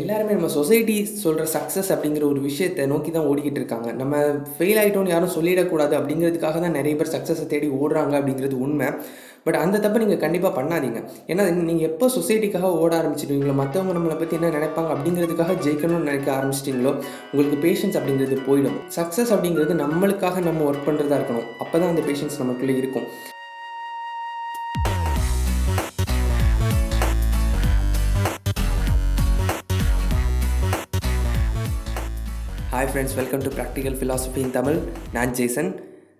எல்லாருமே நம்ம சொசைட்டி சொல்கிற சக்ஸஸ் அப்படிங்கிற ஒரு விஷயத்தை நோக்கி தான் ஓடிக்கிட்டு இருக்காங்க. நம்ம ஃபெயில் ஆகிட்டோம்னு யாரும் சொல்லிடக்கூடாது அப்படிங்கிறதுக்காக தான் நிறைய பேர் சக்ஸஸை தேடி ஓடுறாங்க அப்படிங்கிறது உண்மை. பட் அந்த தப்பை நீங்கள் கண்டிப்பாக பண்ணாதீங்க. ஏன்னா நீங்கள் எப்போ சொசைட்டிக்காக ஓட ஆரம்பிச்சிடுவீங்களோ மற்றவங்க நம்மளை பற்றி என்ன நினைப்பாங்க அப்படிங்கிறதுக்காக ஜெயிக்கணும்னு நினைக்க ஆரம்பிச்சிட்டிங்களோ உங்களுக்கு பேஷன்ஸ் அப்படிங்கிறது போயிடும். சக்ஸஸ் அப்படிங்கிறது நம்மளுக்காக நம்ம ஒர்க் பண்ணுறதா இருக்கணும். அப்போ தான் அந்த பேஷன்ஸ் நமக்குள்ளே இருக்கும். Hi friends welcome to practical philosophy in Tamil நான் ஜேசன்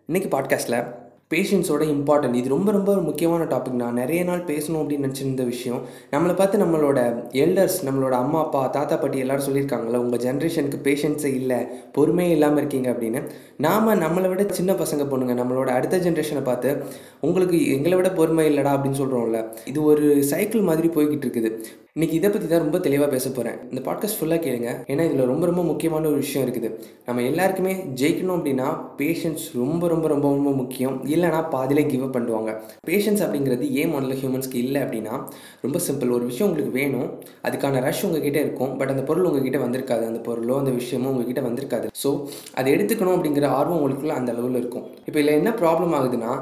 இன்றைக்கி பாட்காஸ்ட்டில் பேஷன்ஸோட இம்பார்ட்டன்ட் இது ரொம்ப ரொம்ப ஒரு முக்கியமான டாபிக் நான் நிறைய நாள் பேசணும் அப்படின்னு நினச்சிருந்த விஷயம் நம்மளை பார்த்து நம்மளோட எல்டர்ஸ் நம்மளோட அம்மா அப்பா தாத்தா பாட்டி எல்லாரும் சொல்லியிருக்காங்களே உங்கள் ஜென்ரேஷனுக்கு பேஷன்ஸே இல்லை பொறுமையே இல்லாமல் இருக்கீங்க அப்படின்னு. நாம் நம்மளை விட சின்ன பசங்க பொண்ணுங்க நம்மளோட அடுத்த ஜென்ரேஷனை பார்த்து உங்களுக்கு எங்களை விட பொறுமை இல்லைடா அப்படின்னு சொல்கிறோம்ல இது ஒரு சைக்கிள் மாதிரி போய்கிட்டு இருக்குது. இன்றைக்கி இதை பற்றி தான் ரொம்ப தெளிவாக பேச போகிறேன் இந்த பாட்காஸ்ட் ஃபுல்லாக கேளுங்க. ஏன்னா இதில் ரொம்ப ரொம்ப முக்கியமான ஒரு விஷயம் இருக்குது. நம்ம எல்லாருக்குமே ஜெயிக்கணும் அப்படின்னா பேஷன்ஸ் ரொம்ப ரொம்ப ரொம்ப ரொம்ப முக்கியம். இல்லைனா பாதியிலே கிவ் அப் பண்ணுவாங்க. பேஷன்ஸ் அப்படிங்கிறது ஏன் முதல்ல ஹியூமன்ஸ்க்கு இல்லை அப்படின்னா ரொம்ப சிம்பிள் ஒரு விஷயம் உங்களுக்கு வேணும். அதுக்கான ரஷ் உங்ககிட்ட இருக்கும். பட் அந்த பொருள் உங்ககிட்ட வந்திருக்காது. அந்த பொருளோ அந்த விஷயமோ உங்ககிட்ட வந்திருக்காது. ஸோ அதை எடுத்துக்கணும் அப்படிங்கிற ஆர்வம் உங்களுக்குள்ள அந்த அளவில் இருக்கும். இப்போ இதில் என்ன ப்ராப்ளம் ஆகுதுன்னா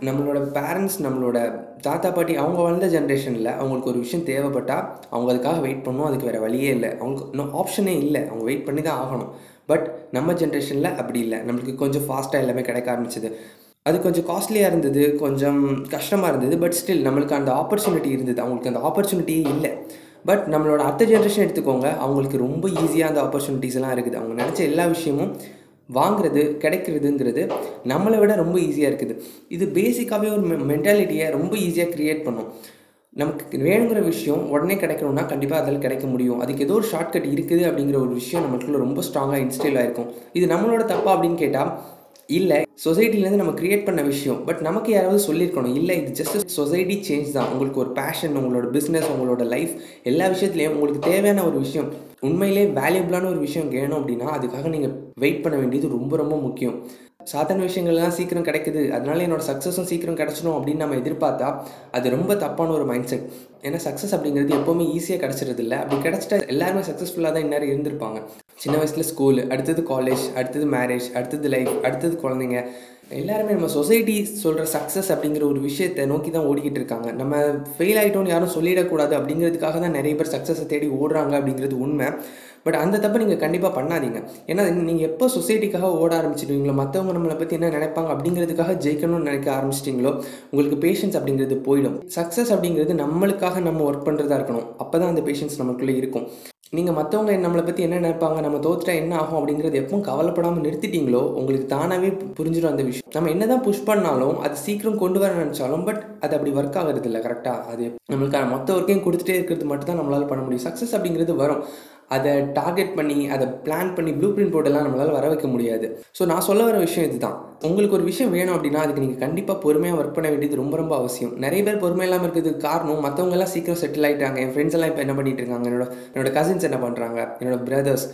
நம்மளோட பேரண்ட்ஸ் நம்மளோட தாத்தா பாட்டி அவங்க வளர்ந்த ஜென்ரேஷனில் அவங்களுக்கு ஒரு விஷயம் தேவைப்பட்டால் அவங்க அதுக்காக வெயிட் பண்ணணும். அதுக்கு வேறு வழியே இல்லை. அவங்களுக்கு இன்னும் ஆப்ஷனே இல்லை. அவங்க வெயிட் பண்ணி தான் ஆகணும். பட் நம்ம ஜென்ரேஷனில் அப்படி இல்லை. நம்மளுக்கு கொஞ்சம் ஃபாஸ்ட்டாக எல்லாமே கிடைக்க ஆரம்பிச்சது. அது கொஞ்சம் காஸ்ட்லியாக இருந்தது. கொஞ்சம் கஷ்டமாக இருந்தது. பட் ஸ்டில் நம்மளுக்கு அந்த ஆப்பர்ச்சுனிட்டி இருந்தது. அவங்களுக்கு அந்த ஆப்பர்ச்சுனிட்டியே இல்லை. பட் நம்மளோட அடுத்த ஜென்ரேஷன் எடுத்துக்கோங்க. அவங்களுக்கு ரொம்ப ஈஸியாக அந்த ஆப்பர்ச்சுனிட்டிஸ்லாம் இருக்குது. அவங்க நினச்ச எல்லா விஷயமும் வாங்குறது கிடைக்கிறதுங்கிறது நம்மளை விட ரொம்ப ஈஸியாக இருக்குது. இது பேசிக்காகவே ஒரு மென்டாலிட்டியை ரொம்ப ஈஸியாக க்ரியேட் பண்ணும். நமக்கு வேணுங்கிற விஷயம் உடனே கிடைக்கணும்னா கண்டிப்பாக அதில் கிடைக்க முடியும். அதுக்கு ஏதோ ஒரு ஷார்ட்கட் இருக்குது அப்படிங்கிற ஒரு விஷயம் நமக்குள்ள ரொம்ப ஸ்ட்ராங்காக இன்ஸ்டில் ஆகிருக்கும் இது நம்மளோட தப்பா அப்படின்னு கேட்டால் இல்லை சொசைட்டிலேருந்து நம்ம க்ரியேட் பண்ண விஷயம் பட் நமக்கு யாராவது சொல்லியிருக்கணும். இல்லை இது ஜஸ்ட் சொசைட்டி சேஞ்ச் தான். உங்களுக்கு ஒரு பேஷன் உங்களோட பிஸ்னஸ் உங்களோட லைஃப் எல்லா விஷயத்துலையும் உங்களுக்கு தேவையான ஒரு விஷயம் உண்மையிலே வேல்யூபிளான ஒரு விஷயம் வேணும் அப்படின்னா அதுக்காக நீங்கள் வெயிட் பண்ண வேண்டியது ரொம்ப ரொம்ப முக்கியம். சாதாரண விஷயங்கள்லாம் சீக்கிரம் கிடைக்குது. அதனால என்னோட சக்ஸஸும் சீக்கிரம் கிடச்சிடும் அப்படின்னு நம்ம எதிர்பார்த்தா அது ரொம்ப தப்பான ஒரு மைண்ட் செட் ஏன்னா சக்ஸஸ் அப்படிங்கிறது எப்போவுமே ஈஸியாக கிடச்சிருது இல்லை அப்படி கிடச்சிட்டா எல்லாருமே சக்ஸஸ்ஃபுல்லாக தான் இந்நேரம் இருந்திருப்பாங்க. சின்ன வயசில் ஸ்கூலு அடுத்தது காலேஜ் அடுத்தது மேரேஜ் அடுத்தது லைஃப் அடுத்தது குழந்தைங்க. எல்லாருமே நம்ம சொசைட்டி சொல்கிற சக்ஸஸ் அப்படிங்கிற ஒரு விஷயத்தை நோக்கி தான் ஓடிக்கிட்டு இருக்காங்க. நம்ம ஃபெயில் ஆகிட்டோம்னு யாரும் சொல்லிடக்கூடாது அப்படிங்கிறதுக்காக தான் நிறைய பேர் சக்ஸஸை தேடி ஓடுறாங்க அப்படிங்கிறது உண்மை. பட் அந்த தப்பை நீங்கள் கண்டிப்பாக பண்ணாதீங்க. ஏன்னா நீங்கள் எப்போ சொசைட்டிக்காக ஓட ஆரம்பிச்சிடுவீங்களோ மற்றவங்க நம்மளை பற்றி என்ன நினைப்பாங்க அப்படிங்கிறதுக்காக ஜெயிக்கணும்னு நினைக்க ஆரம்பிச்சிட்டிங்களோ உங்களுக்கு பேஷன்ஸ் அப்படிங்கிறது போயிடும். சக்ஸஸ் அப்படிங்கிறது நம்மளுக்காக நம்ம ஒர்க் பண்ணுறதா இருக்கணும். அப்போ தான் அந்த பேஷன்ஸ் நமக்குள்ளே இருக்கும். நீங்கள் மற்றவங்க நம்மளை பற்றி என்ன நினைப்பாங்க நம்ம தோத்துட்டா என்ன ஆகும் அப்படிங்கிறது எப்பவும் கவலைப்படாமல் நிறுத்திட்டீங்களோ உங்களுக்கு தானாகவே புரிஞ்சிடும் அந்த விஷயம். நம்ம என்ன தான் புஷ் பண்ணாலும் அது சீக்கிரம் கொண்டு வர நினச்சாலும் பட் அது அப்படி ஒர்க் ஆகிறது இல்லை கரெக்டாக அது நம்மளுக்கான மொத்த ஒர்க்கையும் கொடுத்துட்டே இருக்கிறது மட்டும் தான் நம்மளால் பண்ண முடியும். சக்ஸஸ் அப்படிங்கிறது வரும். அதை டார்கெட் பண்ணி அதை பிளான் பண்ணி ப்ளூ பிரிண்ட் போட்டெல்லாம் நம்மளால் வர வைக்க முடியாது. ஸோ நான் சொல்ல வர விஷயம் இதுதான். உங்களுக்கு ஒரு விஷயம் வேணும் அப்படின்னா அதுக்கு நீங்கள் கண்டிப்பாக பொறுமையாக ஒர்க் பண்ண வேண்டியது ரொம்ப ரொம்ப அவசியம். நிறைய பேர் பொறுமை இல்லாமல் இருக்கிறதுக்கு காரணம் மற்றவங்க எல்லாம் சீக்கிரம் செட்டில் ஆகிட்டாங்க என் ஃப்ரெண்ட்ஸ் எல்லாம் இப்போ என்ன பண்ணிட்டு இருக்காங்க? என்னோட என்னோட கசின்ஸ் என்ன பண்ணுறாங்க என்னோட பிரதர்ஸ்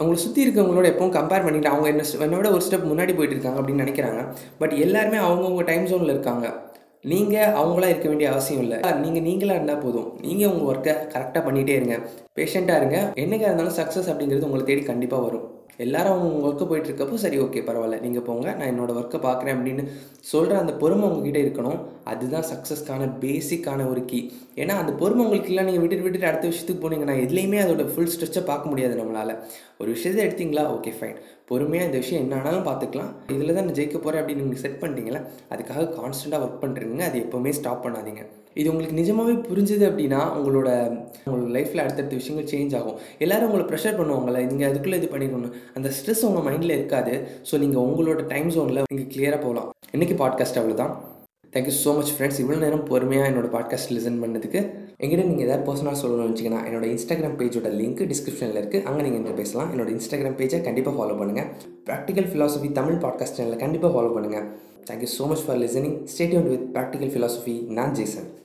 அவங்களை சுற்றி இருக்கவங்களோட எப்பவும் கம்பேர் பண்ணிட்டு அவங்க என்ன என்னோட ஒரு ஸ்டெப் முன்னாடி போயிட்டு இருக்காங்க அப்படின்னு நினைக்கிறாங்க. பட் எல்லாருமே அவங்கவுங்க டைம் ஜோனில் இருக்காங்க. நீங்கள் அவங்களா இருக்க வேண்டிய அவசியம் இல்லை. நீங்கள் நீங்களாக இருந்தால் போதும். நீங்கள் உங்கள் ஒர்க்கை கரெக்டாக பண்ணிகிட்டே இருங்க. பேஷண்ட்டாக இருங்க. என்றைக்காக இருந்தாலும் சக்ஸஸ் அப்படிங்கிறது உங்களை தேடி கண்டிப்பாக வரும். எல்லாரும் அவங்க ஒர்க்கு போயிட்டு இருக்கப்போ சரி ஓகே பரவாயில்ல. நீங்கள் போங்க. நான் என்னோடய ஒர்க்கை பார்க்குறேன் அப்படின்னு சொல்கிற அந்த பொறுமை உங்ககிட்ட இருக்கணும். அதுதான் சக்ஸஸ்க்கான பேசிக்கான ஒரு கீ ஏன்னா அந்த பொறுமை உங்களுக்கு இல்லை நீங்கள் விட்டுட்டு விட்டுட்டு அடுத்த விஷயத்துக்கு போனீங்கன்னா எதுலேயுமே அதோட ஃபுல் ஸ்ட்ரெச்சை பார்க்க முடியாது நம்மளால். ஒரு விஷயத்தை எடுத்தீங்களா? ஓகே ஃபைன் பொறுமையாக இந்த விஷயம் என்ன ஆனாலும் பார்த்துக்கலாம். இதில் தான் நான் ஜெயிக்க போகிறேன் அப்படின்னு நீங்கள் செட் பண்ணிட்டீங்களா அதுக்காக கான்ஸ்டண்ட்டாக ஒர்க் பண்ணுறீங்க அது எப்போவுமே ஸ்டாப் பண்ணாதீங்க. இது உங்களுக்கு நிஜமாகவே புரிஞ்சுது அப்படின்னா உங்களோட உங்களோட லைஃப்பில் அடுத்தடுத்த விஷயங்கள் சேஞ்ச் ஆகும். எல்லோரும் உங்களை ப்ரெஷர் பண்ணுவாங்கள நீங்கள் அதுக்குள்ளே இது பண்ணிடணும் அந்த ஸ்ட்ரெஸ் உங்கள் மைண்டில் இருக்காது. ஸோ நீங்கள் உங்களோட டைம் ஜோனில் நீங்கள் கிளியராக போகலாம். இன்றைக்கி பாட்காஸ்ட் அவ்வளோதான் தேங்க்யூ ஸோ மச் ஃப்ரெண்ட்ஸ் இவ்வளோ நேரம் பொறுமையாக என்னோட பாட்காஸ்ட் லிசன் பண்ணதுக்கு எங்கிட்ட நீங்கள் ஏதாவது பர்சனலாக சொல்லணும்னு வச்சிங்கன்னா என்னோட இன்ஸ்டாகிராம் பேஜோட லிங்க் டிஸ்கிரிப்ஷனில் இருக்குது அங்கே நீங்கள் என்கிட்ட பேசலாம். என்னோட இன்ஸ்டாகிராம் பேஜை கண்டிப்பாக ஃபாலோ பண்ணுங்கள் ப்ராக்டிக்கல் ஃபிலாசபி தமிழ் பாட்காஸ்ட் சேனலில் கண்டிப்பாக ஃபாலோ பண்ணுங்கள் thank you so much for listening stay tuned with practical philosophy நான் ஜேசன்.